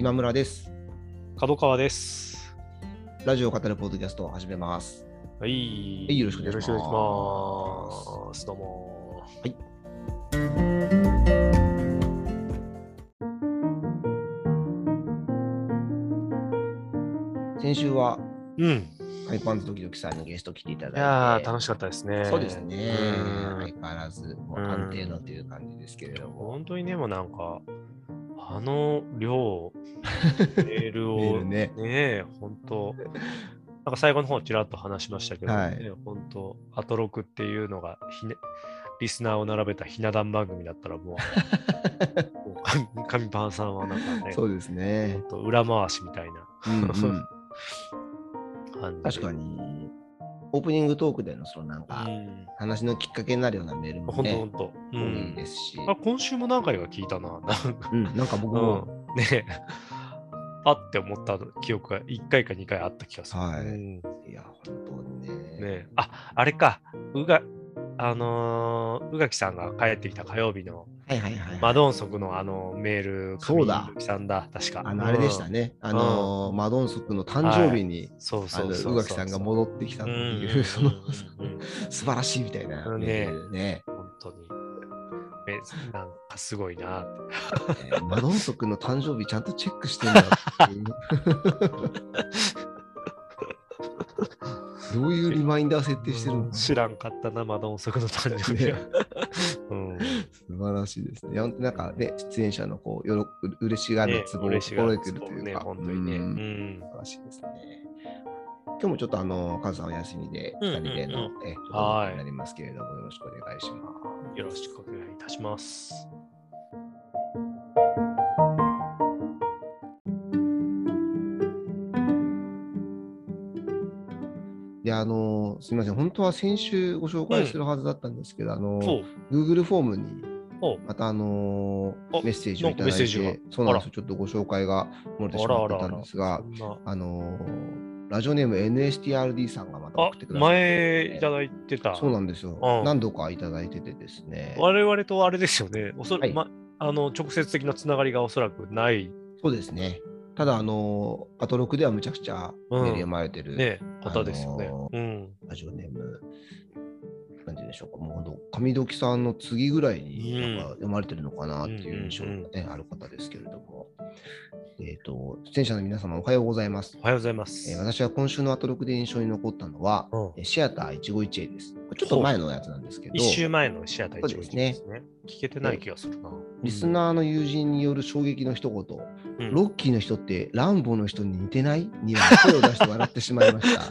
今村です。角川です。ラジオを語るポッドキャストを始めます。はい。はいよろしくお願いしますよろしくお願いします。どうも。先週は、うん。ハイパンズドキドキさんにゲスト来ていただいいて、やー、楽しかったですね。そうですね。うん相変わらず、もう安定のという感じですけれども。本当にでもなんか、あの量、メールを、ね。え、本当なんか最後の方ちらっと話しましたけど、はい。ね、本当アトロクっていうのがひね、リスナーを並べたひな壇番組だったらもう、神パンさんはなんかね、そうですね。裏回しみたいな。うんうん。感じで。確かに、オープニングトークでのそのなんか、うん。話のきっかけになるようなメールもほんとほねん、と。う多いんですし、あ今週も何回か聞いたな。なんかうん、なんか僕も、うん、ねえ。あって思った記憶が1回か2回あった気がする。はいうんいや、本当にね。ねえあ、あれか。うが、あのー宇垣さんが帰ってきた火曜日のはいはいはい、はい。マドンソクのあのメール、そうださんだ、確か。あの、あれでしたね。ね。あのー、マドンソクの誕生日に、そうそうそう。宇垣さんが戻ってきたっていう、うんその 素晴らしいみたいなうんメールね。本当に。めなんかすごいなって。えーマドンソクの誕生日ちゃんとチェックしてんだっていう。どういうリマインダー設定してるの知らんかったな、マドンソクの誕生日は。うん素晴らしいですね。いやなんかね、出演者のこうよろう嬉しがるねツボを心得てるというね、か、本当にね。ううんん素晴らしいですね。今日もちょっとあの、カズさんお休みで、うん2人での、うんえちょっとはいになりますけれども、よろしくお願いします。よろしくお願いいたします。で、あの、すみません、本当は先週ご紹介するはずだったんですけど、あの、そう。Google フォームにおまたあのあメッセージをいただいて、そうなんですよ、ちょっとご紹介が漏れてしまってたんですが、そんなあのラジオネーム NSTRD さんがまたあ送ってくださって、前いただいてた。そうなんですよ、うん。何度かいただいててですね、我々とあれですよね。おそらはい。ま、あの直接的なつながりがおそらくない、そうですね、ただ、あのアトロクではむちゃくちゃメうん。ール読まれてる、ね、方ですよね。うん。ラジオネーム、でしょうか、もう本当、上時さんの次ぐらいにうんなんか読まれてるのかなっていう印象が、ねある方ですけれども、えっ、と、出演者の皆様おはようございます。おはようございます。えー私は今週のアトロクで印象に残ったのは、うんえーシアター一期一会です。ちょっと前のやつなんですけど、一週前のシアター一そうです期ですね。聞けてない気がするな。リスナーの友人による衝撃の一言、うんロッキーの人ってランボーの人に似てないには声を出して笑ってしまいました。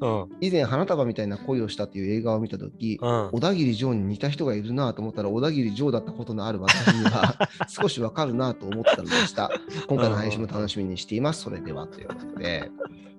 うん。以前、花束みたいな恋をしたという映画を見たとき、うん。小田切城に似た人がいるなと思ったら、小田切城だったことのある私には 少しわかるなと思ったのでした。今回の配信も楽しみにしています。それではということで、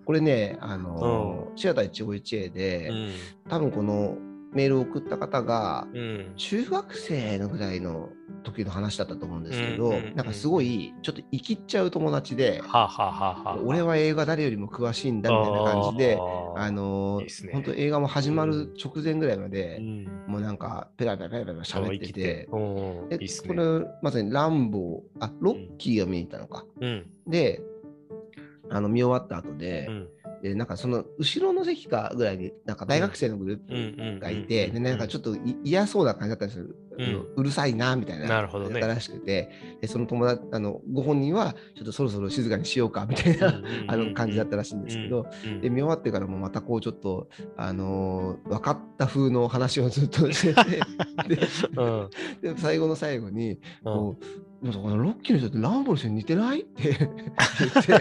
これね、あのシアター一期一会で、うん。多分このメールを送った方が、うん。中学生のぐらいの時の話だったと思うんですけど、うんうんうんなんかすごい、ちょっと生きっちゃう友達で、はあ、はあはあはあ、俺は映画誰よりも詳しいんだみたいな感じで、あのいいっすね本当映画も始まる直前ぐらいまでう、ん。もうなんかペラペラペラペラ喋ってて、うん。でね。これまさにランボー、あ、ロッキーが見に行ったのか。うん。で、あの見終わった後うで、ん。でなんかその後ろの席かぐらいに、なんか大学生のグループがいて、でなんかちょっとい嫌そうな感じだったんですよ。うん。うるさいなみたいな。なるほどね。だったらしくて、でその友達、あのご本人はちょっとそろそろ静かにしようかみたいな、あの感じだったらしいんですけど、見終わってからもまたこうちょっと、あのー分かった風の話をずっとしてて。で うん。で最後の最後に、うん。こうのロッキーの人ってランボーの人に似てない？って言っ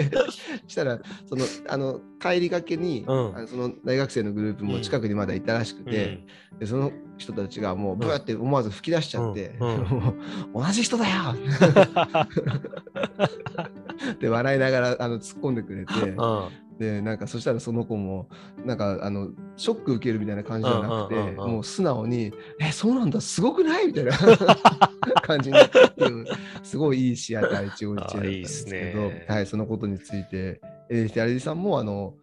て したらそのあの帰りがけに、うん。あのその大学生のグループも近くにまだいたらしくて、でその人たちがもうブーって思わず吹き出しちゃって、うん。同じ人だよ って笑いながらあの突っ込んでくれて。うん。でなんかそしたらその子もなんかあのショック受けるみたいな感じじゃなくて、もう素直に「えそうなんだすごくない?」みたいな 感じになっていうすごいいいシアター一期一会だったんですけどあいいっすねはい、そのことについて NHT アレジさんもあの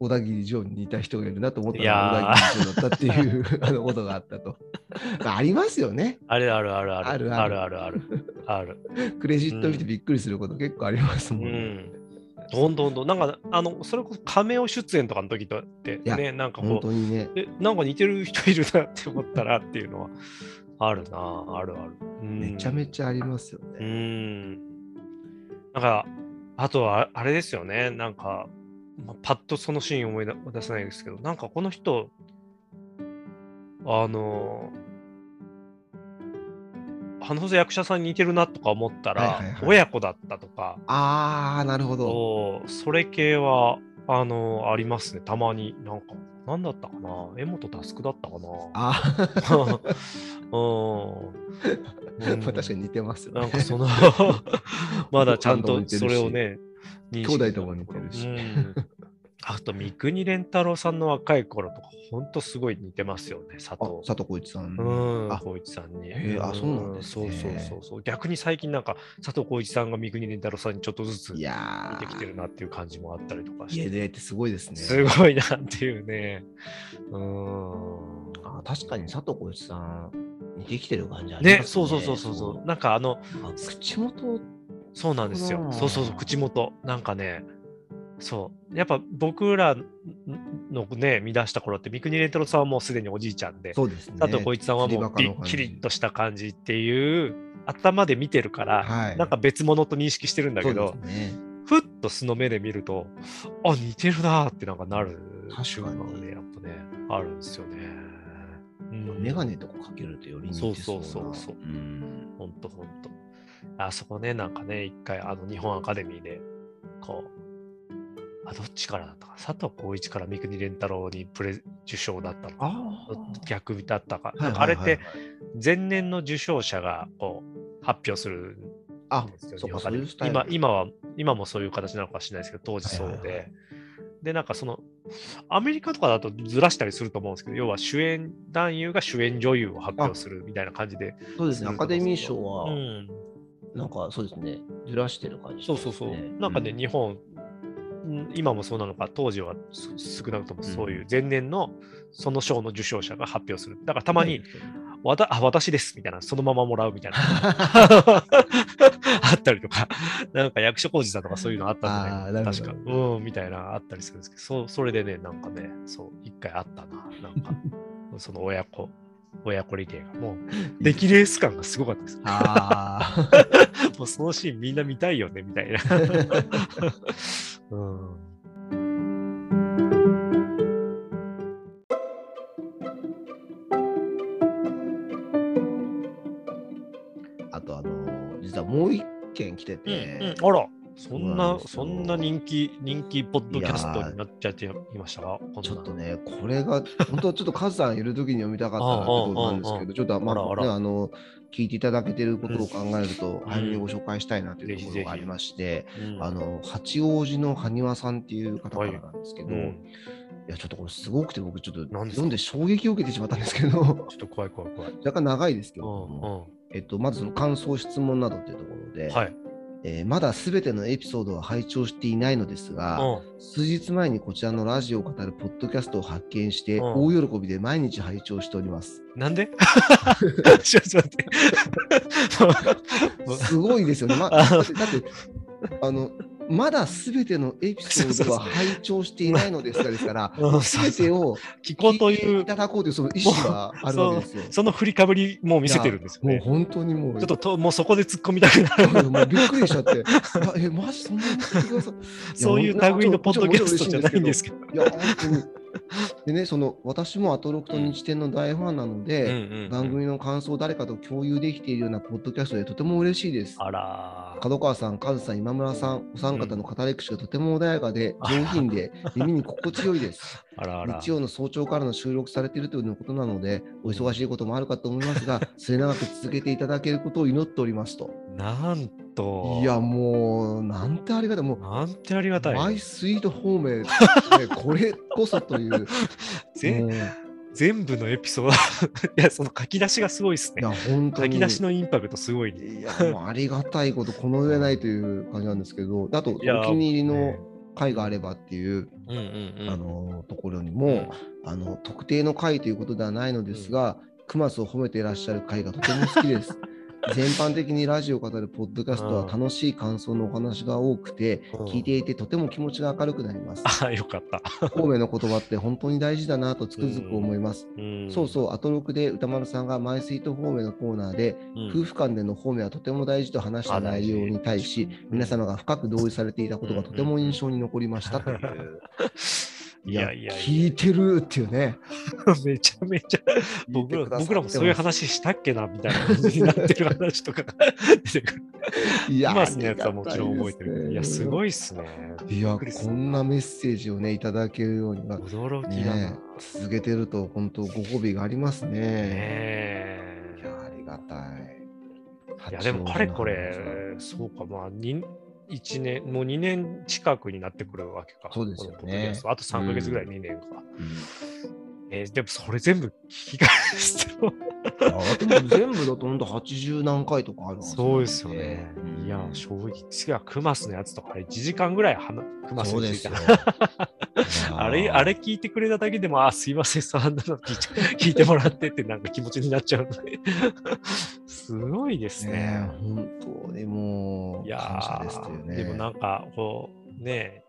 小田切城に似た人がいるなと思ったら小田切城だったっていう あのことがあったと。まあありますよね。あるあるあるある。あるあるあるあるある。クレジット見てびっくりすること結構ありますうもんね。ん。どんどんどん、なんか、あの、それこそ亀尾出演とかの時とってね、なんか本こ当にね。う、え、なんか似てる人いるなって思ったらっていうのはあるな、あるある。うんめちゃめちゃありますようね。ん。なんか、あとは、あれですよね、なんか、まあ、パッとそのシーン思い出せないですけど、なんかこの人、あの、あの役者さんに似てるなとか思ったら、はいはいはい親子だったとか、ああ、なるほど。それ系は、あの、ありますね、たまに。なんか、なんだったかな？江本佑だったかな？あ うん。あ、まあ確かに似てますよね。なんかその、まだちゃんとそれをね、兄弟とも似てるしうん あと、三國連太郎さんの若い頃とか、ほんとすごい似てますよね、佐あ藤。佐藤浩市さん。うん、あ光一さんに。へえあそうなんですねそうそうそうそう。逆に最近なんか、佐藤浩市さんが三國連太郎さんにちょっとずつい似やてきてるなっていう感じもあったりとかー、して。家出ってすごいですね。すごいなっていうね。うん。あ確かに佐藤浩市さん、似てきてる感じありますね。ね、そうそうそうそうそう。なんかあの、あ口元、そうなんですよ。そうそうそう口元。なんかね、そう。やっぱ僕らのね、見出した頃って、三國連太郎さんはもうすでにおじいちゃんで、そうですね。佐藤浩市さんはもうびっきりとした感じっていう、頭で見てるから、はいなんか別物と認識してるんだけど、ね。ふっと素の目で見ると、あ、似てるなーってなんかなる確かに瞬間がね、やっぱね、あるんですよね。うんメガネとかかけるとより似てそうそうなそうそうそううんほんとほんと。あそこね、なんかね、一回、あの、日本アカデミーで、こう、あ、どっちからだったか、佐藤浩市から三國連太郎にプレ受賞だったのか、逆だったか、はいなんかあれってはいはいはい前年の受賞者がこう発表するあんですよ。今今は、今もそういう形なのかもしれないですけど、当時そうで、はいはいはいで、なんかその、アメリカとかだとずらしたりすると思うんですけど、要は主演男優が主演女優を発表するみたいな感じで。そうですね、アカデミー賞うは、ん、なんかそうですね、ずらしてる感じ、そうそうそう。なんかね、う日本、ん今もそうなのか、当時はす少なくともそういう前年のその賞の受賞者が発表する。だからたまに、わたあ私ですみたいな、そのままもらうみたいな。あったりとか、なんか役所広司さんとかそういうのあったんじゃない？あーなるほどか確か。うん、みたいなあったりするんですけど、そそれでね、なんかね、そう、一回あったな。なんか、その親子、親子リレーが。もう、出来レース感がすごかったです。あ もうそのシーンみんな見たいよね、みたいな。うんあと、あの、実はもう一件来てて、うんうん、あら、そんなそんな人気、人気ポッドキャストになっちゃっていました？かちょっとね、これが、本当はちょっとカズさんいる時に読みたかったなってことなんですけど、ちょっと、まあ、あらあら。ね、あの、聞いていただけてることを考えると、ん早めにご紹介したいなというところがありまして、うん。あの、八王子の埴輪さんっていう方からなんですけど、うんいや、ちょっとこれすごくて、僕ちょっと読んで衝撃を受けてしまったんですけど、ちょっと怖い怖い怖い。若干長いですけうどえっと、まずその感想、質問などっていうところで。えーまだすべてのエピソードは拝聴していないのですが、うん数日前にこちらのラジオを語るポッドキャストを発見して、うん大喜びで毎日拝聴しております。なんで？ちょっと待って。すごいですよね。ま、だって、だってあの、まだすべてのエピソードは拝聴していないのですが、ですから、うんすべてを聞こうといういただこうというその意思があるわけですよ。その振りかぶりもう見せてるんですよね。もう本当にもう、ちょっとともうそこで突っ込みたくなる。もうびっくりしちゃって、あえ、マジそんなに。そういう類のポッドキャストじゃないんですけど。いや、本当に。でね、その私もアトロクと日天の大ファンなので、うんうん番組の感想を誰かと共有できているようなポッドキャストでとても嬉しいです。あらー。角川さん、カズさん、今村さん、お三方の語り口がとても穏やかで、う ん上品で、耳に心地よいです。あらあら。日曜の早朝からの収録されているということなので、お忙しいこともあるかと思いますが、末永く続けていただけることを祈っておりますと。なんと。いや、もう、なんてありがたい。もうなんてありがたい。マイスイートホームへ、ね、これこそという。全部のエピソード。いや、その書き出しがすごいですねや。、本当に。書き出しのインパクトすごいね。いや、もうありがたいこと、この上ないという感じなんですけど、あと、お気に入りのね会があればっていう、うんうんうん。あのところにも、あの特定の会ということではないのですが、熊須を褒めていらっしゃる会がとても好きです。全般的にラジオを語るポッドキャストは楽しい感想のお話が多くて、うん聞いていてとても気持ちが明るくなります。あ、よかった。神戸の言葉って本当に大事だなとつくづく思います。うんそうそう、アトロクで歌丸さんがマイスイート方面のコーナーで、うん夫婦間での方面はとても大事と話した内容に対し、皆様が深く同意されていたことがとても印象に残りましたという。いやいや聞いてるっていうね。めちゃめちゃ僕ら僕らもそういう話したっけなみたいな感じになってる話とかが出てくる。いや今すのやつはもちろん覚えてる。いや、すいごいっすね。いや、こんなメッセージをね、いただけるようには、驚きだな。ねね、続けてると、本当ご褒美がありますね。えいや、ありがたい。いや、でもかれこれ、そうか、まあ、に1年、もう2年近くになってくるわけか。そうですよねあと3ヶ月ぐらい2年か。うんえーでもそれ全部聞き返全部だと本当80何回とかあるはずなんそうですよね。うんいや、正直、次はクマスのやつとか1時間ぐらいはなクマスについてそうですよ。あれ、あれ聞いてくれただけでも、あ、すいません、そんなの 聞いてもらってってなんか気持ちになっちゃうので。すごいですねね。本当にもういやね。でもなんか、こう、ね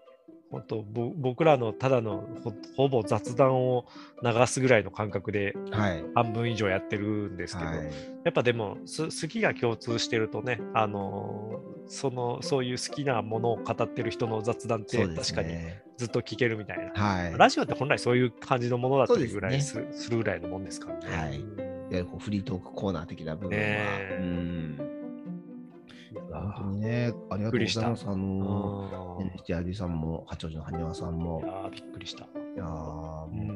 本当ぼ僕らのただのほほぼ雑談を流すぐらいの感覚ではい。半分以上やってるんですけど、はい。やっぱでもす好きが共通してるとね、あのーそのそういう好きなものを語ってる人の雑談って確かにね。ずっと聞けるみたいな。はい。ラジオって本来そういう感じのものだったりぐらいす,、そうするぐらいのもんですからね。はいうんいわゆるこうフリートークコーナー的な部分は。ねえうん。本当にね、ありがとうございます。あうの、ん NHT さんも、八王子の羽生さんも。い、やーびっくりした。いや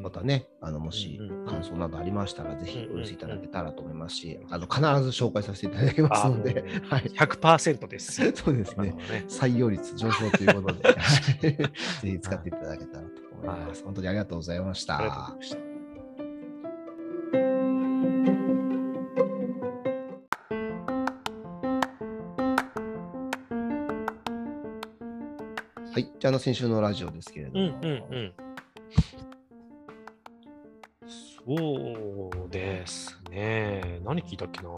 またね、あのもし感想などありましたら、ぜひお寄せいただけたらと思いますし、あの必ず紹介させていただきますので、あ はい、100%です。そうですね。採用率上昇ということで、はい。ぜひ使っていただけたらと思います。本当にありがとうございました。はい、じゃああの先週のラジオですけれども、うんうんうん。そうですね。何聞いたっけな？あ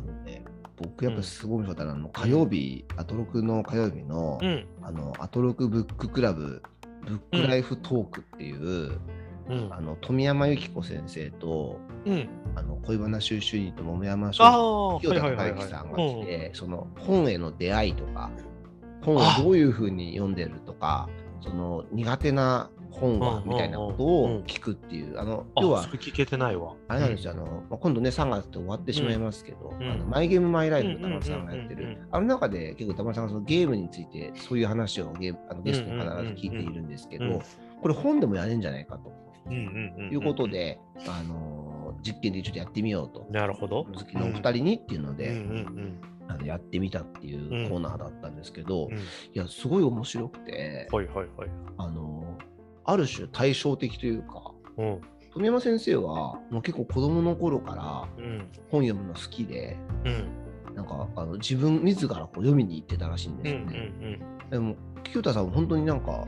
のね、僕やっぱすごい面白かったのは、あの火曜日、アトロクの火曜日の、うん。あのアトロクブッククラブ、ブックライフトークっていう、うんあの富山由紀子先生と、うん。あの恋バナ収集人と桃山あ商あ、清田はいはいはいはい孝之さんが来て、その本への出会いとか、本をどういうふうに読んでるとか、その苦手な本はうんみたいなことを聞くっていう、あのあ要は聞けてないわ。あれなんですよ、あのまあ、今度ね、3月で終わってしまいますけど、うん。あのマイゲームマイライフ歌丸さんがやってる、あの中で結構歌丸さんがそのゲームについてそういう話をゲーあのゲストに必ず聞いているんですけど、これ本でもやれんじゃないかと。いうこと。で、あの実験でちょっとやってみようと。なるほど。好きのお二人にっていうので、んあのやってみたっていうコーナーだったんですけど、うん。うんいや、すごい面白くて、はいはいはい。あのある種対照的というか、うん。富山先生はもう結構子供の頃からうん。本読むの好きで、うん。なんかあの自分自らこう読みに行ってたらしいんうんですよね。うんでも、清田さんは本当になんか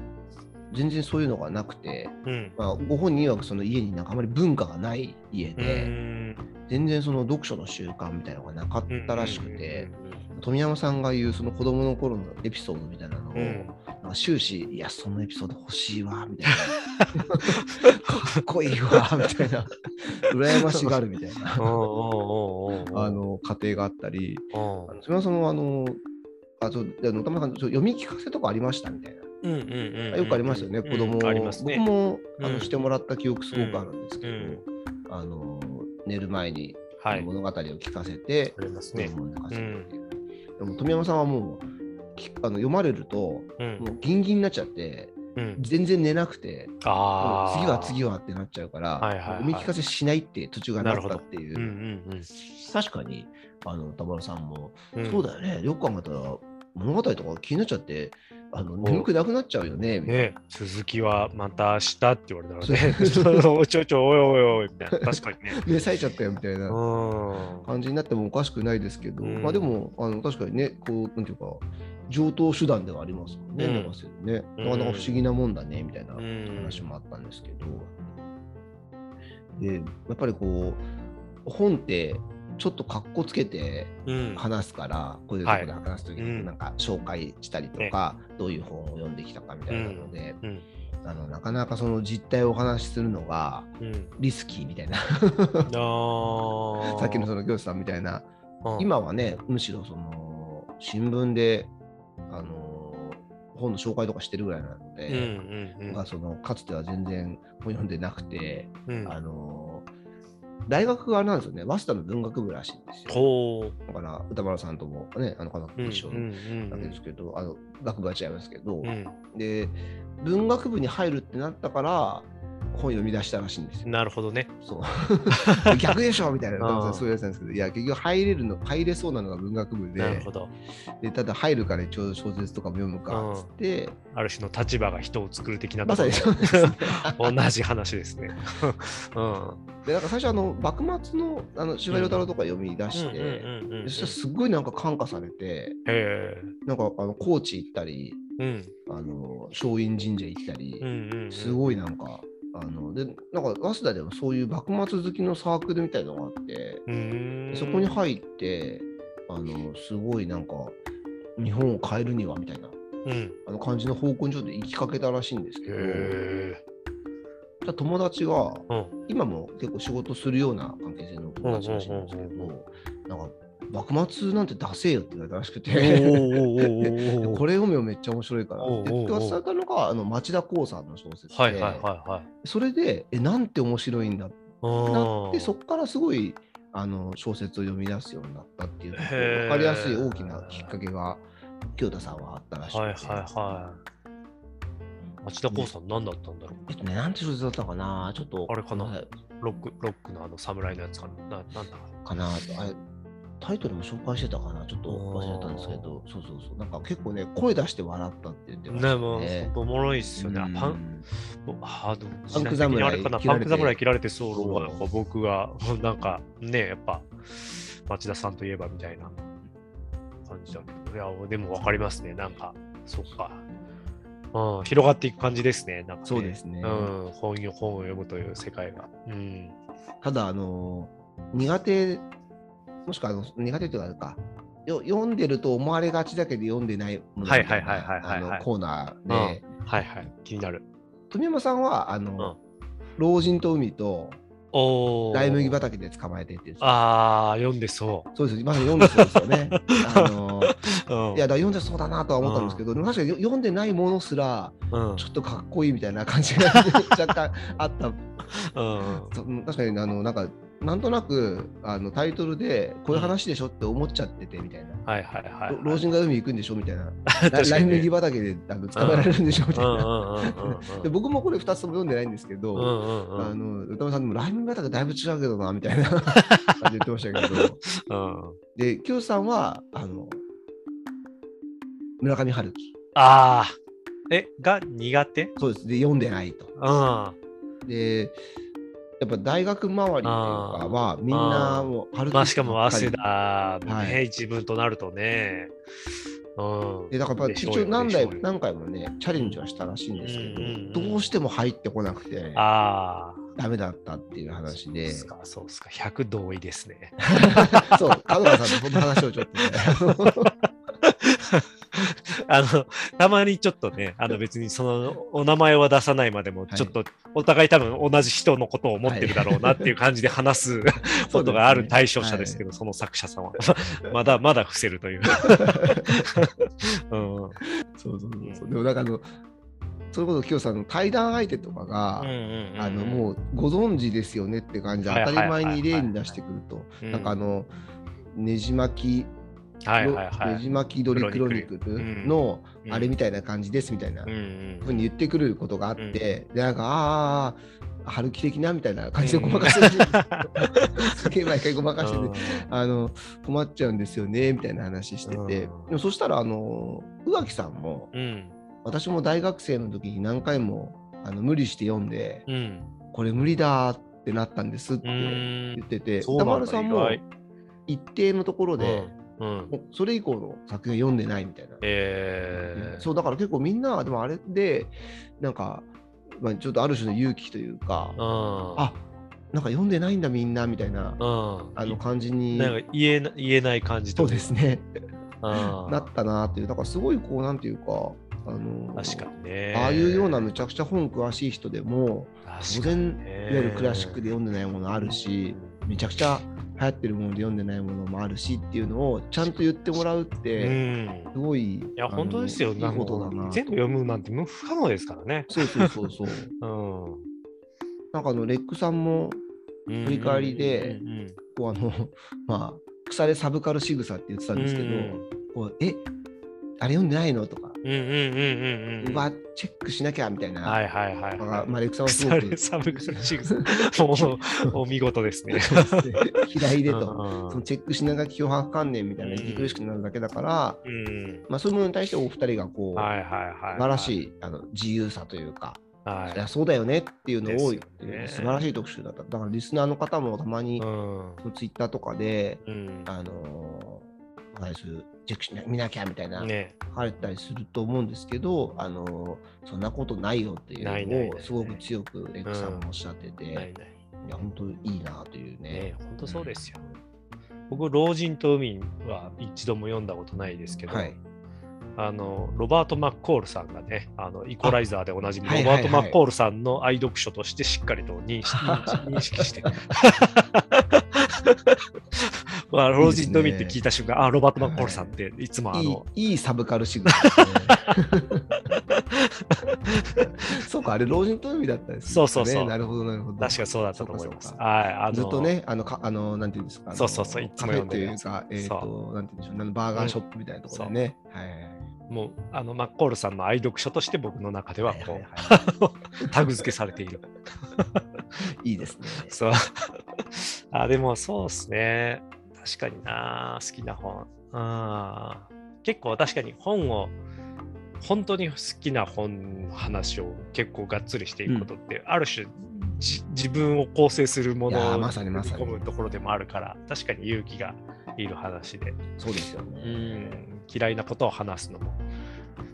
全然そういうのがなくて、うん。うん。まあ、ご本人はその家になんかあまり文化がない家うで、ん全然その読書の習慣みたいなのがなかったらしくて、富山さんが言うその子供の頃のエピソードみたいなのを、うん。なんか終始、いや、そのエピソード欲しいわ、みたいな。かっこいいわ、みたいな。羨ましがるみたいな、うんうんう。んうんあの、過程があったり、富山さんもあの、あそうあの田村さん読み聞かせとかありましたみたいな。うんうんうんうんよくありますよね、うん。子供。ありますね。僕もあの、うん。してもらった記憶すごくあるんですけど、うん。あの寝る前にはい。物語を聞かせて、あります子ね。う。でも富山さんはもうきあの読まれると、うんもうギンギンになっちゃって、うん。全然寝なくて。次は次はってなっちゃうから、はいはいはい読み聞かせしないって途中がなったっていう。うんうん確かに、あの田村さんも、うん。そうだよね、よく考えたら、物語とか気になっちゃって、あの眠くなくなっちゃうよね。ね続きはまた明日って言われたらね。おいちょいちょいおいおいおいみたいな。確かにね。目冴えちゃったよみたいなうん。感じになってもおかしくないですけど、うんまあでも、あの確かにね、こう、なんていうか、上等手段ではありますもんね、うんね。うんなかなか不思議なもんだね、みたいなうん話もあったんですけど。で、やっぱりこう、本ってちょっとかっこつけてうん。話すから、こういうところで話すときうん。になんか紹介したりとか、どういう本を読んできたかみたいなので、うん。あのなかなかその実態をお話しするのがうん。リスキーみたいな、さっきのその行司さんみたいな、うん。今はね、むしろその新聞で、あの本の紹介とかしてるぐらいなのうんで、うんうん。僕はそのかつては全然本読んでなくて、うん。あの大学があれなんですよね、早稲田の文学部らしいんですよ。だから歌丸さんともね、あの科学部一緒なんですけど、あの学部は違いますけど、うん。で、文学部に入るってなったから、本読み出したらしいんですよ。なるほどね。そう逆でしょみたいな、うんそういうやつなんですけど、いや、結局入れるの、入れそうなのが文学部でなるほ、ど。でただ入るから一応小説とかも読むかっつって、ある種の立場が人を作る的なまさにそうですね。同じ話ですね。うん。で、なんか最初、あの幕末のあの司馬遼太郎とか読み出して、うんうんうんうんそしたらすっごいなんか感化されて。なんかあの高知行ったり、うん。あの松陰神社行ったり、うんうんうん。すごいなんか、あのでなんか早稲田でもそういう幕末好きのサークルみたいなのがあって。そこに入って、あのすごいなんか、日本を変えるにはみたいなうん。あの感じの方向にちょっと行きかけたらしいんですけど、友達が、え。うん。今も結構仕事するような関係性の友達らしいんですけうんうんうんど、なんか、幕末なんて出せよって言われたらしくおて、これ読めよめっちゃ面白いから。って言って渡されたのがあの町田光さんの小説で、はいはいはいはい。それで、え、なんて面白いんだってなって、そこからすごいあの小説を読み出すようになったっていう、分かりやすい大きなきっかけが、清田さんはあったらしくて、はいはいはい。町田光さん何だったんだろう？えっとね、なんて小説だったかな、ちょっと、あれかな？はい。ロック、ロックのあの侍のやつかな？ななんだ？かな？あれタイトルも紹介してたかなちょっと忘れたんですけど、そうそうそう、なんか結構ね、声出して笑ったって言ってましたね、もう、おもろいっすよね。あうん。パン、あでもパンク侍あれかな、切られてパンク侍切られてそうそうなんか僕が、なんかね、やっぱ、町田さんといえばみたいな感じだけど、いや、でもわかりますね、なんか、そっか。うん、広がっていく感じですね、なんか、ね。そうですね。うん、本よ本を読むという世界が。うん。ただ、あの苦手、もしくはあの苦手というかよ読んでると思われがちだけど読んでないものみたいなはいはいはいはいはいはいあのコーナーで、はいはい、気になる。富山さんはあの、老人と海とおー。大麦畑で捕まえてってああ、読んでそそうです、まさに読んでそうですよね。あのう。うん、いや、だ読んでそうだなとは思ったんですけど、確かに読んでないものすら、うん、ちょっとかっこいいみたいな感じが 若干あった。うん、そ確かに、あの、なんか、なんとなくあのタイトルで、こういう話でしょって思っちゃっててみたいな。はいはいはい、ろ老人が海行くんでしょみたいな。ライ麦畑であの捕まえられるんでしょみたいな。で僕もこれ2つとも読んでないんですけど、うんうんうんあの歌丸さんでもライ麦畑だいぶ違うけどなみたいな 感じで言ってましたけど。うんで、清さんは、あの、村上春樹。ああ、え、が苦手？そうです。で、読んでないと。うん。で、やっぱ大学周りっていうかは、みんなもう春樹まあしかも早稲はい一文となるとね。うん。りで、だからやっぱ一応何台何回もね、チャレンジはしたらしいんですけうんうんうんど、どうしても入ってこなくて、ああ。ダメだったっていう話でそうっ、すか、そうっすか。100同意ですね。そう、門川さんとその話をちょっとね、あの、たまにちょっとね、あの別にそのお名前は出さないまでも、はい。ちょっとお互い多分同じ人のことを思ってるだろうなっていう感じで話す ことがある対象者ですけど、その作者さんは。まだまだ伏せるという。うん。うんそうそうそう。そう。でもなんかあの、それこそ清さんの対談相手とかが、あのもうご存知ですよねって感じではい当たり前に例に出してくると、うん。なんかあの、ねじ巻き、はいはいはい。ねじ巻きドリクロニクルのうん。あれみたいな感じですみたいな。ふうに言ってくることがあって、うん。で、なんか、ああ、春樹的なみたいな感じでごまかせる。すげえ毎回ごまかしてて、あの、困っちゃうんですよね、みたいな話してて、うん。でもそしたら、あの、宇垣さんも、うん。私も大学生の時に何回もあの無理して読んで、うん。これ無理だってなったんですってうん。言ってて、歌丸さんも一定のところで、うん。それ以降の作品読んでないみたいな。えー、そうだから結構みんなでもあれでなんか、まあ、ちょっとある種の勇気というか、うん。あなんか読んでないんだみんなみたいな、うん。あの感じになんか言えな言えない感じとそうですねうん なったなっていうだからすごいこうなんていうかあの確かにね。ああいうようなむちゃくちゃ本詳しい人でも当然ねいわゆるクラシックで読んでないものあるし、めちゃくちゃ流行ってるもので読んでないものもあるしっていうのをちゃんと言ってもらうっうて、ん。すごい、いや、あの本当ですよ。いいことだな。全部読むなんて無不可能ですからね。そうそうそうそう。うん。なんかあのレックさんも振振り返りでうんうんこうあの まあ腐れサブカル仕草って言ってたんですけど、うんこうえあれ読んでないのとか、うんうんうんうんうん。うわチェックしなきゃみたいな、はいはいはいまあはい。まあ、レックさんは すごくサブカルシグス。もう、お見事ですね。嫌いでと。うんそのチェックしながら脅迫観念みたいな息苦しくなるだけだから、うん。まあ、そういうものに対してお二人がこう、はいはいはい。素晴らしい。いあの自由さというか、はいいやそうだよねっていうのを、ね素晴らしい特集だった。だからリスナーの方もたまに、うん。そのツイッターとかで、うん。あのー、チェックしな見なきゃみたいな、ね。書かれたりすると思うんですけど、あのーそんなことないよっていうのをすごく強くレックさんもおっしゃってて、ないや、本当にいいなというね。ね、本当そうですよ。僕、老人と海は一度も読んだことないですけど、はいあのロバート・マッコールさんがね、あのイコライザーでおなじみ、はいロバート・マッコールさんの愛読書としてしっかりと認識認識して。まあ、老人と海って聞いた瞬間、あ、ロバート・マッコールさんってい。つもあいの、いいいサブカル仕草ですね。そうか、あれ、老人と海だったんですね。そうそうそう。なるほど、なるほど。確かそうだったと思います。はい、あのずっとね、あの、かあのなんていうんですか、そうそうそういつもというか、えっ、そと、なんていうんでしょう、バーガーショップみたいなところでね。はい。もうあのマッコールさんの愛読書として僕の中ではこう、はいはいは タグ付けされている。い いいですね。そう。あ、でもそうっすね。確かにな、好きな本。うん。結構確かに本を、本当に好きな本の話を結構がっつりしていくことって、ある種じ自分を構成するものをいやーまさにまさに込むところでもあるから、確かに勇気がいる話で、そうですよね。うん、嫌いなことを話すのも。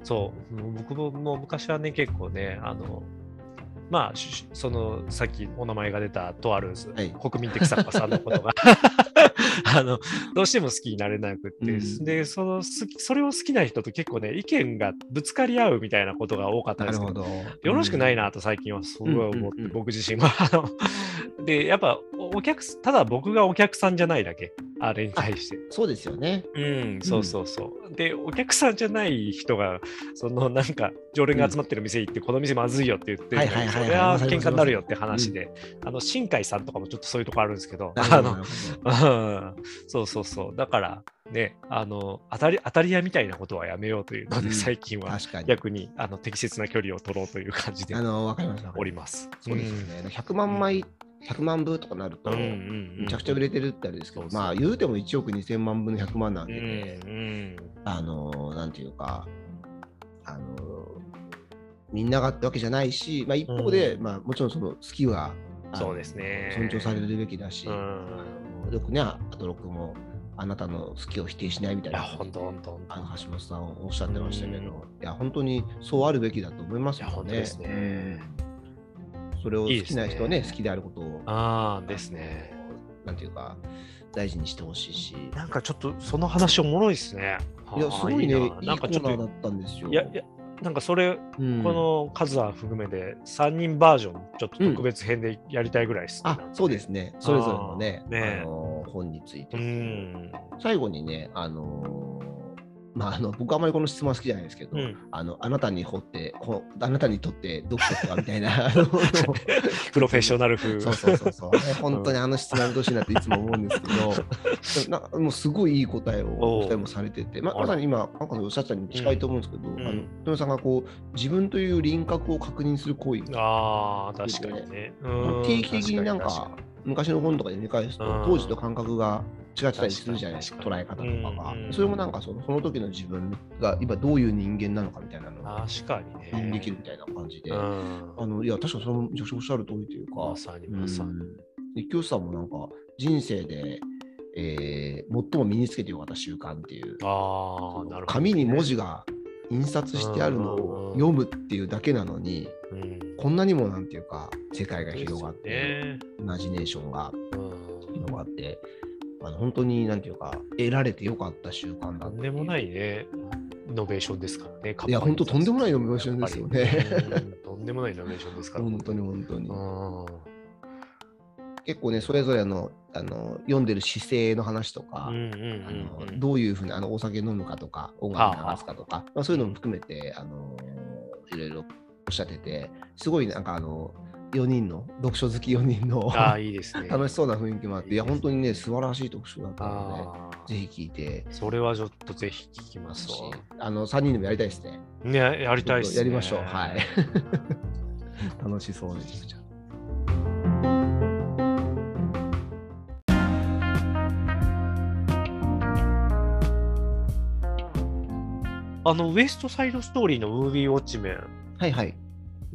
そう、もう僕も昔はね、結構ね、あの、まあ、そのさっきお名前が出たとあるはい。国民的作家さんのことが あのどうしても好きになれなくって、うんでそのそれを好きな人と結構ね意見がぶつかり合うみたいなことが多かったんですけどど。よろしくないな。なと最近はすごい思って、うんうんうん僕自身は。あので、やっぱお客す、ただ僕がお客さんじゃないだけ、あれに対して。そうですよね。うん、そうそうそう。で、お客さんじゃない人が、そのなんか、常連が集まってる店行って、この店まずいよって言って、それは喧嘩になるよって話で、あの、新海さんとかもちょっとそういうとこあるんですけど、あの そうそうそう。だから、ね、あの、当たり、当たり屋みたいなことはやめようというので、うん最近は。逆にあの適切な距離を取ろうという感じであの、わかります。おりります。そうですよね。100万枚、100万部とかなると、うんうんうんめちゃくちゃ売れてるってあれですけど、まあ言うても1億2000万分の100万なんで、うんあのーなんていうか、あのーみんながってわけじゃないし、まあ一方で、うんまあもちろんその好きは、そうですね。尊重されるべきだし、よくね、あとロクもあなたの好きを否定しないみたいな。ほんとほんとほんとあの橋本さんおっしゃってましたけど、うんいや、本当にそうあるべきだと思いますいや、もんね。本当ですね。うんそれを好きな人はね、いいね好きであることを、ああ、ですね。なんていうか、大事にしてほしいし。なんかちょっとその話おもろいですね。いや、すごいね、いいなコーナーだったんですよ。いや、いや、なんかそれ、うんこの数は含めて3人バージョン、ちょっと特別編でやりたいぐらいです、あ、そうですね。それぞれのね、ねあの本について。うん。最後にね、あのーまあ、あの僕あまりこの質問は好きじゃないですけど、うん。あのあなたにとってこあなたにとって読書とはみたいな プロフェッショナル風。そうそうそうそう、ね本当にあの質問やめてほしいなっていつも思うんですけどなもうすごいいい答えをお二人もされてて、まあら。まさに今なんかおっしゃったに近いと思うんですけど、ん。あの豊さんがこう自分という輪郭を確認する行為。ああ、確かにね。うん。定期的になんか昔の本とかで見返すとうん。当時と感覚が違ってたりするじゃないですか捉え方とかが、うんそれもなんかそのその時の自分が今どういう人間なのかみたいなのが確かに確認ね。できるみたいな感じで、うん。あのいや確かにそのめちゃくちゃおっしゃる通りというかまさにまさに。で清さんもなんか人生で、えー最も身につけてよかった習慣っていう、ああ、なるほど、紙に文字が印刷してあるのを読むっていうだけなのに、うん、こんなにもなんていうか、世界が広がって、ね。イマジネーションがうん。広がって、あの本当になんていうか、得られてよかった習慣だとんでもないね、イノベーションですからね。いや本当とんでもないイノベーションですよねとんでもないイノベーションですから。本当に本当に。うん。結構ね、それぞれのあの読んでる姿勢の話とか。どういうふうにあのお酒飲むかとか、音楽流すかとか、まあ、そういうのも含めて、あのいろいろおっしゃってて、すごいなんかあの4人の、読書好き4人のああ、いいですね。楽しそうな雰囲気もあって、いや、本当にね、素晴らしい読書だったので、ぜひ聞いてそれはちょっとぜひ聞きまますしわ。、あの3人でもやりたいですね。ね、やりたいっすね。やりましょう。はい。楽しそうです。あの、ウエストサイドストーリーのムービーウォッチメンあはいはい。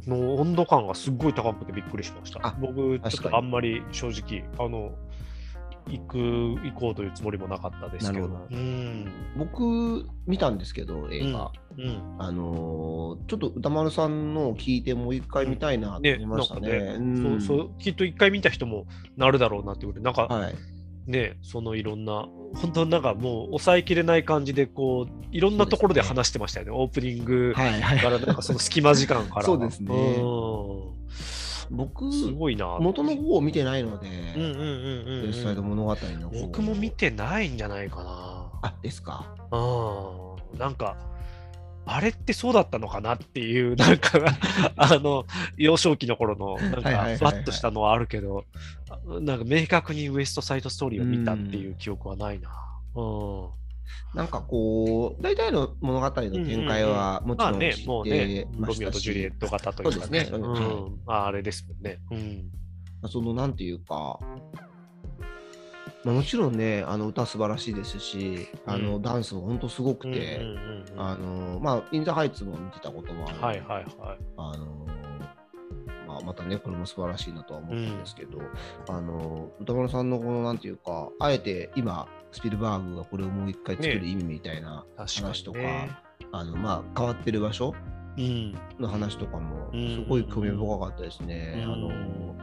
の温度感がすっごい高くてびっくりしましたあ。僕、ちょっとあんまり正直、あの、行く、行こうというつもりもなかったですけど。なるほうん。僕、見たんですけど、映画。うん。あのーちょっと歌丸さんのを聞いてもう一回見たいなと思ね、いましたね。ね、うんそうそう、きっと一回見た人もなるだろうなってことで、なんか、はい。ね、そのいろんな、本当なんかもう抑えきれない感じで、こう、いろんなところで話してましたよね、オープニングから、なんかその隙間時間から。そうですねう僕ん、すごいな。元の方を見てないので、うんうんうんサイド物語の方僕も見てないんじゃないかな。あ、ですか？うん、なんか、あれってそうだったのかなっていう、なんか、あの、幼少期の頃の、なんか、ふわっとしたのはあるけど、なんか明確にウエストサイドストーリーを見たっていう記憶はないな。うん。なんかこう、大体の物語の展開はもちまあねろん知、もうねって、ロましたミオとジュリエし、ット型というかそうですねうんはいまあ、あれですもんね。うん。そのなんていうか、まあ、もちろんね、あの歌素晴らしいですし、あのうんダンスも本当すごくて、インザハイツも見てたこともあるはいはいはい。あのまあ、またね、これも素晴らしいなとは思うんですけど、あの歌丸さんのこのなんていうか、あえて今、スピルバーグがこれをもう一回作る意味みたいな話とか、にね。あのまあ、変わってる場所うん。の話とかもうんすごい興味深かったですね。うんあの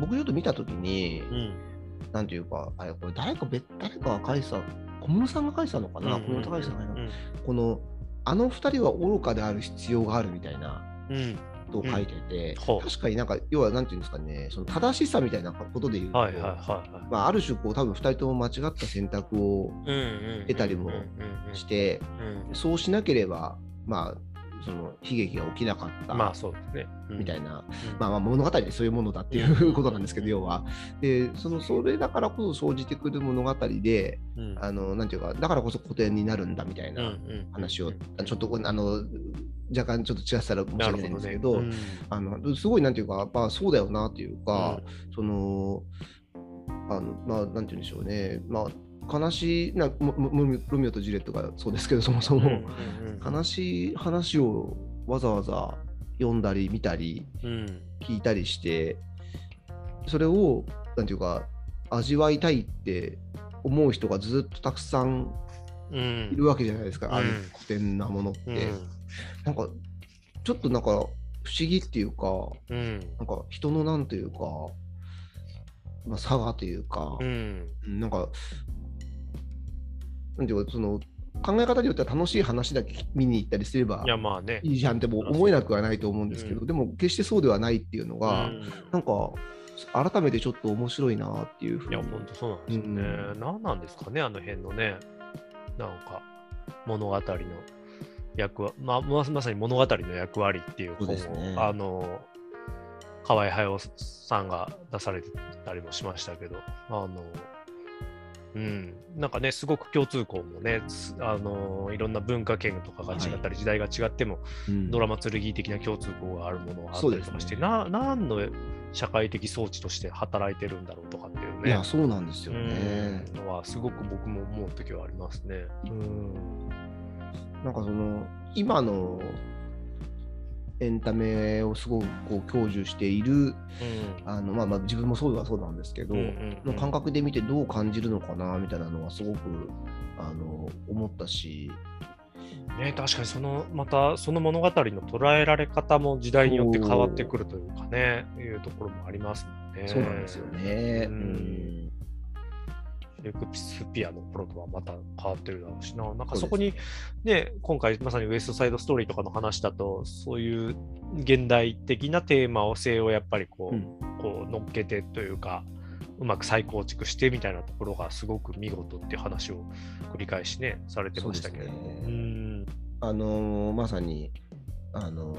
僕ちょっと見たときに、うん。なんていうか、あれ、これ誰か別、誰かが書いてた、小室さんが書いてたのかな、うん小室さんが書いてたのうんこの、あの二人は愚かである必要があるみたいなうん。ことを書いてて、ほう。確かになんか、要はなんていうんですかね、その正しさみたいなことで言うと、はいはいはい。はい。まあ、ある種、こう、多分二人とも間違った選択を得たりもして、うん。そうしなければ、まあ、その悲劇が起きなかった。まあそうですね。みたいな、うん。まあ、まあ物語でそういうものだっていうことなんですけど、要は。で、そのそれだからこそ生じてくる物語で、うん。あのなんていうか、だからこそ古典になるんだみたいな話を、ちょっとあの若干ちょっと違ってたら申し訳ないんですけど、なるあのすごいなんていうか、まあ、そうだよなっていうか、その、あのまあ、なんていうんでしょうね、まあ、悲しいなロミオとジュレットがそうですけど、そもそも、悲しい話をわざわざ読んだり見たりうん。うん聞いたりしてそれをなんていうか味わいたいって思う人がずっとたくさんうん。いるわけじゃないですか、うん。ああいう古典なものって、うん。なんかちょっとなんか不思議っていうかうん。なんか人のなんていうか、まあ、差がというか、うん。なんかなんていうかその考え方によっては楽しい話だけ見に行ったりすればいやまあね。いいじゃんっても思えなくはないと思うんですけど、うん。でも決してそうではないっていうのが、うん。なんか改めてちょっと面白いなっていうふうに。いや、本当そうなんですよね。うん。何なんですかね、あの辺のね、なんか物語の役割、まあ、ままさに物語の役割っていうそう本を、ですね。あの、河合隼さんが出されてたりもしましたけど、あの、うん、なんかね、すごく共通項もね、すあのいろんな文化圏とかが違ったり、時代が違っても、うんドラマ剣的な共通項があるものがあったりとかして、な何の社会的装置として働いてるんだろうとかっていうね。いやそうなんですよね。うんのはすごく僕も思う時はありますね。うん。なんかその今のエンタメをすごくこう享受しているうん。あの、まあ、まあ自分もそうはそうなんですけど、うんうんうん。の感覚で見てどう感じるのかなみたいなのはすごくあの思ったし、ね、確かにそのまたその物語の捉えられ方も時代によって変わってくるというかね、いうところもありますね。そうなんですよね。ううんんシェイクスピアの頃とはまた変わってるだろうしな、なんかそこにね、今回まさにウエストサイドストーリーとかの話だと、そういう現代的なテーマを性をやっぱりこう、うん。こう乗っけてというか、うまく再構築してみたいなところがすごく見事っていう話を繰り返しね、されてましたけれどね。うん。あのまさにあの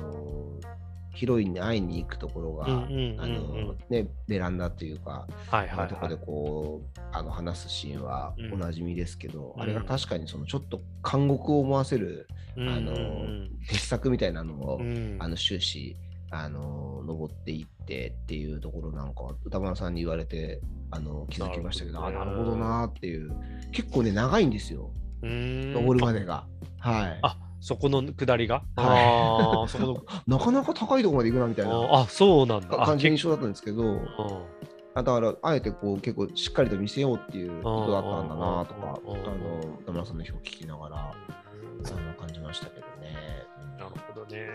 ヒロインに会いに行くところが、あのね、ベランダというか、はいはいはい。とこで。こうあの話すシーンはうん。おなじみですけど、うん。あれが確かにそのちょっと監獄を思わせる、うんあの傑作みたいなのを、うん。あの終始あの登っていってっていうところなんか歌丸さんに言われてあの気づきましたけどなるほどね。あなるほどなっていう。結構ね長いんですよ。うん。登るまでが。はい、あそこの下りが、はい。ああ、そこの。なかなか高いところまで行くなみたいな。ああ、そうなんだ。あ感じの印結象だったんですけど。だからあえてこう結構しっかりと見せようっていうことだったんだなとかあの歌丸さんの表を聞きながらあの感じましたけどね。なるほどね。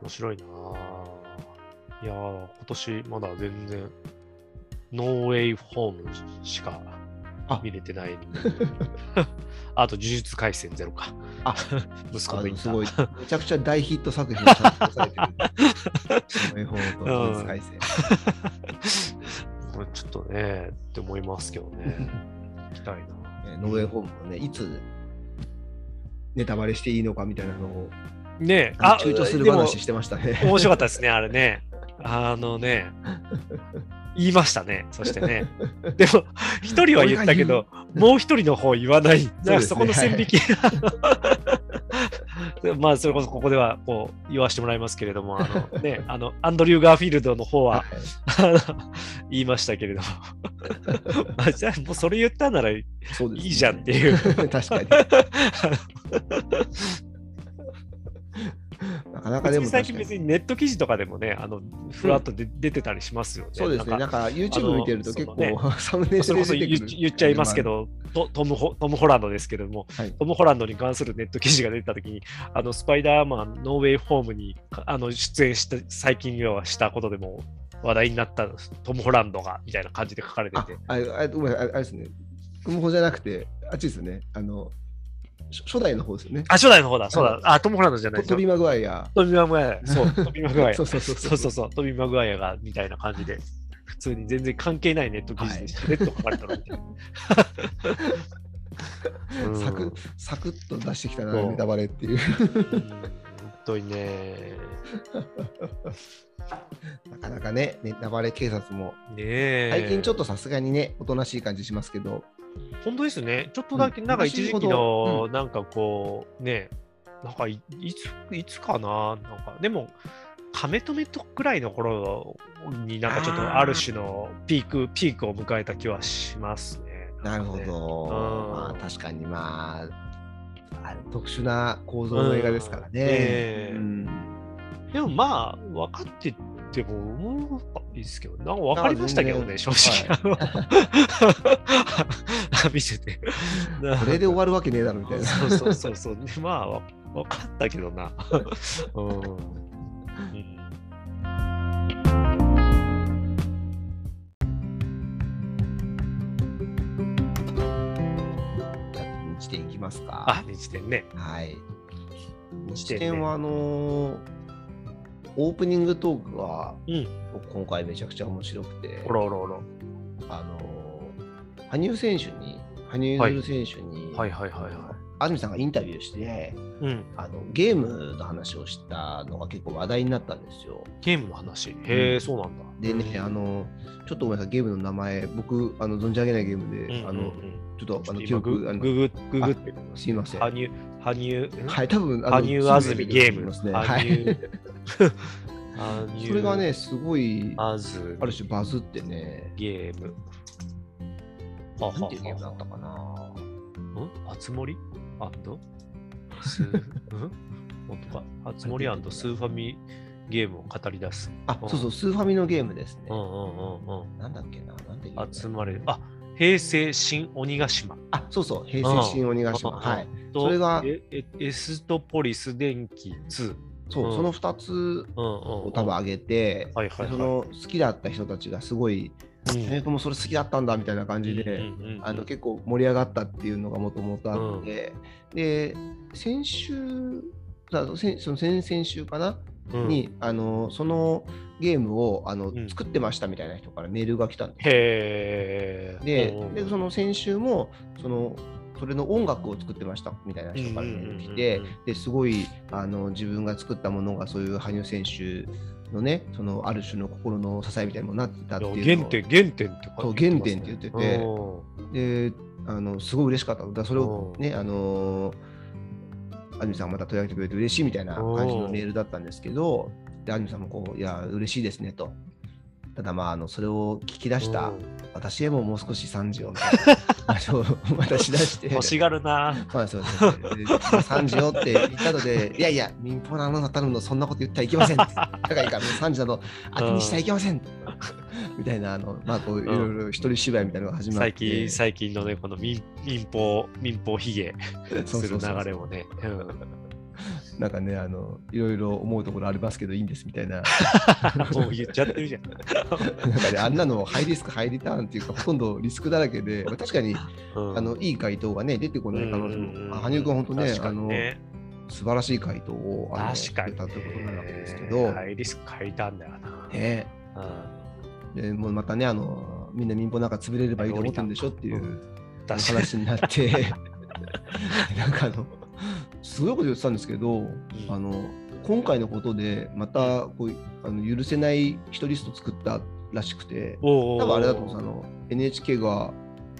面白いな。ぁいやー今年まだ全然、ノーウェイホームしかあ見れてない。あと、呪術廻戦ゼロか。あ息子のすごい、めちゃくちゃ大ヒット作品をちゃてる。と 呪術廻戦。これちょっとね、って思いますけどね。行きたいな。ねノーウェイホームもね、いつネタバレしていいのかみたいなのをねえ、あの躊躇する話してましたね。面白かったですね、あれね。あのね、言いましたね、そしてね。でも、一人は言ったけど、もう一人の方言わない。だからそこの線引き。まあ、それこそここではこう言わせてもらいますけれども、あのね、あの、アンドリュー・ガーフィールドの方は、あの 言いましたけれども。まあ、じゃあ、もうそれ言ったならいいじゃんっていう。確かに。なかなかでも最。近別にネット記事とかでもね、あの、ふわっとで出てたりしますよね。そうですね。なんんか YouTube 見てると結構、あ のサムネイルそれこそ言っちゃいますけ。ど、トトムホトム・ホランドですけれども、はいトム・ホランドに関するネット記事が出たときに、あのスパイダーマン、ノーウェイ・ホームにかあの出演した、最近はしたことでも話題になったトム・ホランドがみたいな感じで書かれてあて、、ああごめんなさいああれですね。トムホじゃなくて、あっちですよね。あの、初初代の方ですよね。あ、初代の方だ、そうだ、あ、トム・ホランドじゃないトトビー・マグワイア。トビー・マグワイア、そう、トビー・マグワイア。そうそうそうそう。そうそう、トビー・マグワイアがみたいな感じで、普通に全然関係ないネット記事でしれっと書かれたのみたいな。うん。サクサクッと出してきたな、ネタバレっていう。うん。本当にね。なかなかね、ネタバレ警察も、ねえ。最近ちょっとさすがにね、おとなしい感じしますけど、本当ですね。ちょっとだけ、うん。なんか一時期の、なんかこう、ね、なんかいいつ、いつかな、なんか、でも、亀止めとくらいの頃になんかちょっとある種のピーク、ピークを迎えた気はしますね。なるほねど。うん。まあ確かにまあ、あれ特殊な構造の映画ですからね。うんねえ。うん。でもまあ、分かってても思ういいですけど、なんか分かりましたけどね、正然直。見せて。これで終わるわけねえだろみたいな。そうそうそうそう。で まあ、わ分かったけどな。うん。うんじゃあ日点いきますか。あ、日点ね。はい。日点はあのーオープニングトークがうん。今回めちゃくちゃ面白くて、おらおらおら。あのー羽生選手に、羽生結弦選手に、はいはいはいは安住さんがインタビューして、い。うん。あのゲームの話をしたのが結構話題になったんですよ。ゲームの話？へえ、うんそうなんだ。でね、あの、ちょっとごめんなさい、ゲームの名前、僕、あの存じ上げないゲームで、うん、あの、うんちょっとあの記今憶、あのグググググってすいません。羽生、羽生、ん？はい、多分、あの羽生安住ゲーム。すぐ出てきますね。羽生 それがね、すごい、ある種バズってね、ゲーム。はなんていうゲームだったかな。ん？あつ森？あんのす ん？本当か？あつ森スーファミゲームを語り出す。あ、そうそう、スーファミのゲームですね。うんうんうんうん。なんだっけな、なんていう集まれる。あ、平成新鬼ヶ島。あ、そうそう、平成新鬼ヶ島。はい。それがエストポリス電気2。そう、うん、その2つを多分上げて、その好きだった人たちがすごい、うん、えー、もそれ好きだったんだみたいな感じで、あの結構盛り上がったっていうのがもともとあって、うん、で、先週、その先々週かな、に、あのそのゲームをあの、作ってましたみたいな人からメールが来たんです。へでで、その先週もそのそれの音楽を作ってましたみたいな人から来て、ですごいあの自分が作ったものがそういう羽生選手のね、そのある種の心の支えみたいなもなってたっていう原点、原点ってそう原点って言ってて、であのすごい嬉しかっただそれをね、あのアニメさんまた問い上げてくれて嬉しいみたいな感じのメールだったんですけど、でアニメさんもこう、いや、嬉しいですねと。ただまあ、あのそれを聞き出した私へももう少し3時をみたいな話をまたしだして。欲しがるな。まあそうですね。3時よって言ったので、いやいや、民放のあなた頼むのそんなこと言ってはいけません。だからいいから、3時など当てにしてはいけません。みたいな、あの、まあこういろいろ一人芝居みたいなのが始まって。最近、最近のね、この民民放、民放ひげする流れもね。なんかね、あの、いろいろ思うところありますけどいいんですみたいな。もう言っちゃってるじゃん。なんかね、あんなのハイリスク、ハイリターンっていうか、ほとんどリスクだらけで、確かに、うん、あのいい回答がね、出てこない可能性も、羽生君は本当ね、あの、素晴らしい回答をあの確かに、ね、たということなわけですけど、ハイリスク、ハイリターンだよな。ね、うん、でもうまたね、あの、みんな民放なんか潰れればいいと思ってるんでしょっていう話になって、なんかあの、すごいこと言ってたんですけど、うん、あの今回のことでまたこうあの許せない人リスト作ったらしくて多分あれだと思うんです。あの NHK が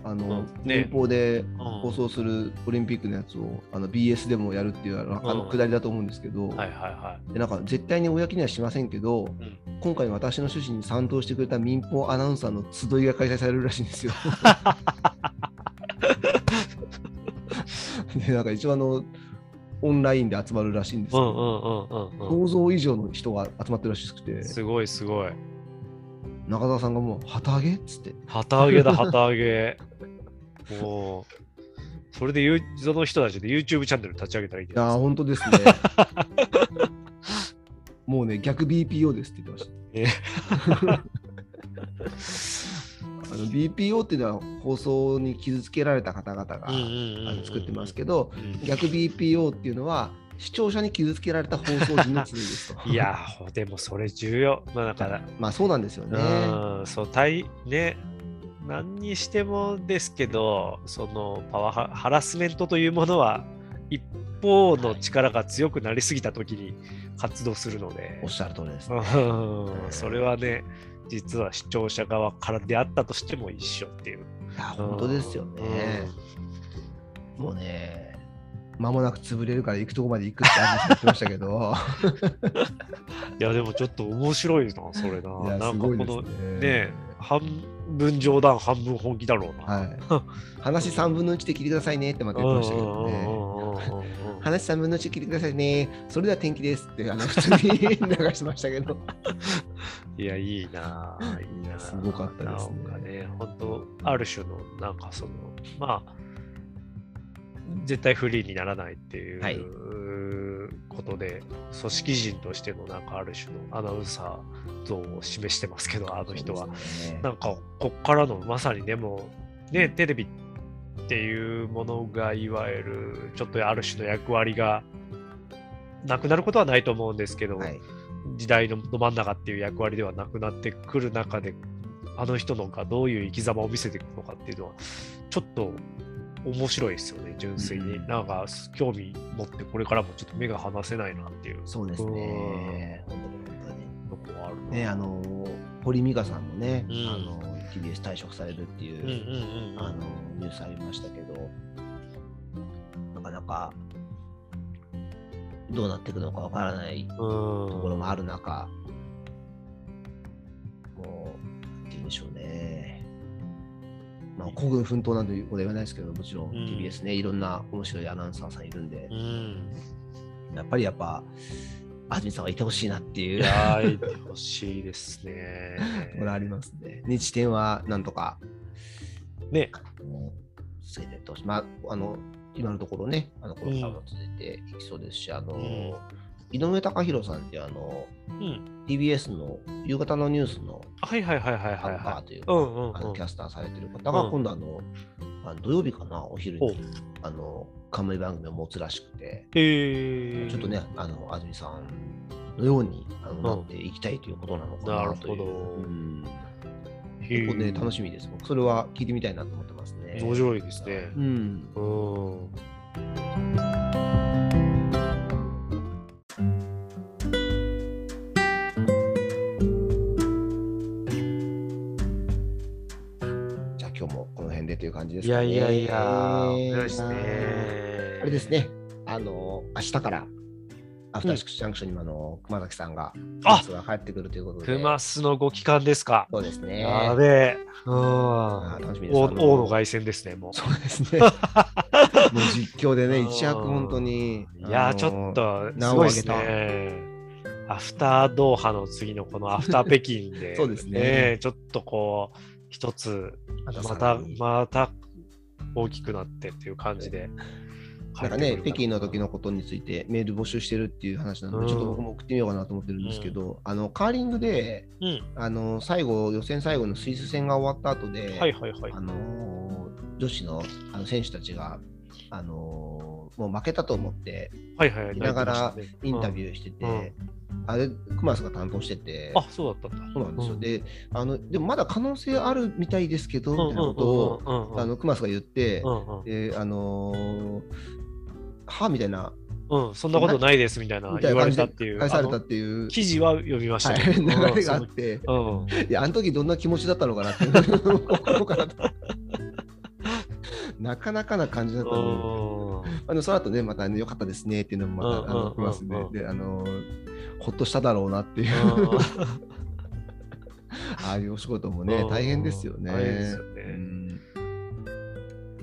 あの、ね、民放で放送するオリンピックのやつをあの BS でもやるっていうあのくだりだと思うんですけど、はいはいはい、でなんか絶対に公にはしませんけど、うん、今回私の趣旨に賛同してくれた民放アナウンサーの集いが開催されるらしいんですよ。でなんか一応あのオンラインで集まるらしいんですけど、想像以上の人が集まってるらしくて。すごいすごい。中澤さんがもう、旗揚げっつって。旗揚げだ、旗揚げ。もう、それでその人たちで YouTube チャンネル立ち上げたらいいいや、本当ですね。もうね、逆 BPO ですって言ってました。あの BPO っていうのは放送に傷つけられた方々が作ってますけど、逆 BPO っていうのは視聴者に傷つけられた放送時の罪ですと。いや、でもそれ重要。まあだから。まあそうなんですよね。うん、そう、対、ね、何にしてもですけど、そのパワハハラスメントというものは、一方の力が強くなりすぎたときに活動するので。おっしゃる通りです、ね、それはね、実は視聴者側からであったとしても一緒っていう。いや、本当ですよね。うん、もうね、間もなく潰れるから行くとこまで行くって言ってましたけど。いや、でもちょっと面白いな、それな。なんかこのねね半分冗談、半分本気だろうな。はい、話3分の1で聞いてくださいねってまた言ってましたけどね。話3分の1聞いてくださいね。それでは天気ですって、あの普通に流してましたけど。いや、いいなぁ。いいなすごかったですね。なんかね、本当ある種の、なんかその、まあ、絶対フリーにならないっていう、はい、ことで、組織人としてのなんかある種のアナウンサー像を示してますけど、あの人は。ね、なんか、こっからのまさにでも、ね、テレビってっていうものがいわゆるちょっとある種の役割がなくなることはないと思うんですけど、はい、時代のど真ん中っていう役割ではなくなってくる中であの人のがどういう生き様を見せていくのかっていうのはちょっと面白いですよね純粋に、うん、なんか興味持ってこれからもちょっと目が離せないなっていう。そうですね。本当に本当に。あるねあの堀美香さんもね、うん、あの TBS 退職されるっていうあのニュースありましたけど、なかなかどうなっていくのかわからないところもある中、もう、っていうんでしょうね。まあ、孤軍奮闘なんてことは言わないですけど、もちろん TBS ね、いろんな面白いアナウンサーさんいるんで、やっぱりやっぱ、安住さんはいてほしいなっていう。いやー、いてほしいですね。これありますね。日展はなんとか、ね、あの防いでってほしい。まあ、あの、今のところね、あの、この期間も続いていきそうですし、あの、うん井上貴博さんってあの、うん。TBS の夕方のニュースのはいはいはいはいというい。か、うんうんあのうんキャスターされてる方が、うん今度あの、あの土曜日かな、お昼に、あの、冠番組を持つらしくて。ちょっとね、あの、安住さんのようにあのんなっていきたいということなのかなという。なるほどうんへ結構ね、ー楽しみです。僕、それは聞いてみたいなと思ってますね。面白いですね。うん。うん。じですいかね。やいやいや、えー面白いね。あれです。ね、あの、明日から、アフターシックスジャンクションにもあの、熊崎さんが、あが帰ってくるということで。クマスのご帰還ですか。そうですね。やべえ。うん。楽しみです王あの凱旋ですね、もう。そうですね。もう実況でね、うん一躍本当に。いやちょっと、すごいですね。アフタードーハの次のこのアフター北京で、そうですねちょっとこう、一つ、またまた大きくなってっていう感じで。なんかね、北京の時のことについてメール募集してるっていう話なので、うんちょっと僕も送ってみようかなと思ってるんですけど、あのカーリングで、うん。あの最後、予選最後のスイス戦が終わった後で、はいはいはいあ。の女子のあの選手たちが、あのもう負けたと思ってはいはい。いながらインタュビューしてて、うんあれ、クマスが担当してて、あ、そうだったんだ。そうなんですよ。うんであの、でもまだ可能性あるみたいですけど、みたいなことを、うんうんうんうんあのクマスが言って、うんうんであのーはみたいな、うん、そんなことないですみたいな言われたっていう。返されたっていう、記事は読みましたはい。流れがあって、うんうん。いや、あの時どんな気持ちだったのかなって なかなかな感じだったので、あのその後ね、また、ね、良かったですねっていうのもまた、あのうんうんうん。うんクマスで、であのーほっとしただろうなっていう、ああいうお仕事もね、大変ですよね。ですよね。うん。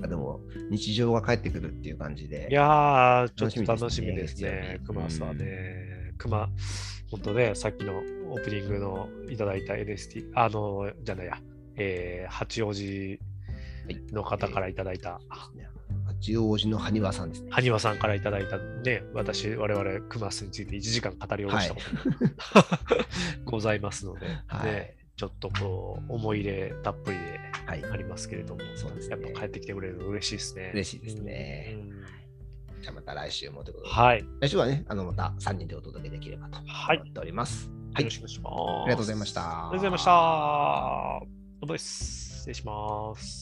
あでも、日常が帰ってくるっていう感じで。いやー、ちょっと楽しみですね。月曜日クマスはね。クマ、ほんとね、さっきのオープニングのいただいた NST、あの、じゃないや、えー八王子の方からいただいた、八王子の埴輪さんですね。埴輪さんからいただいたね、私、我々、クマスについて1時間語り下ろしたことが ございますので、はいね、ちょっとこう、思い入れたっぷりではい。ありますけれども、そうですねやっぱ帰ってきてくれるの嬉しいですね。嬉しいですねうんじゃあまた来週もということで。はい。よ来週はね、あのまた3人でお届けできればとはい思っております。はい。ろしくお願いします。ありがとうございました。ありがとうございました。どうもです。失礼します。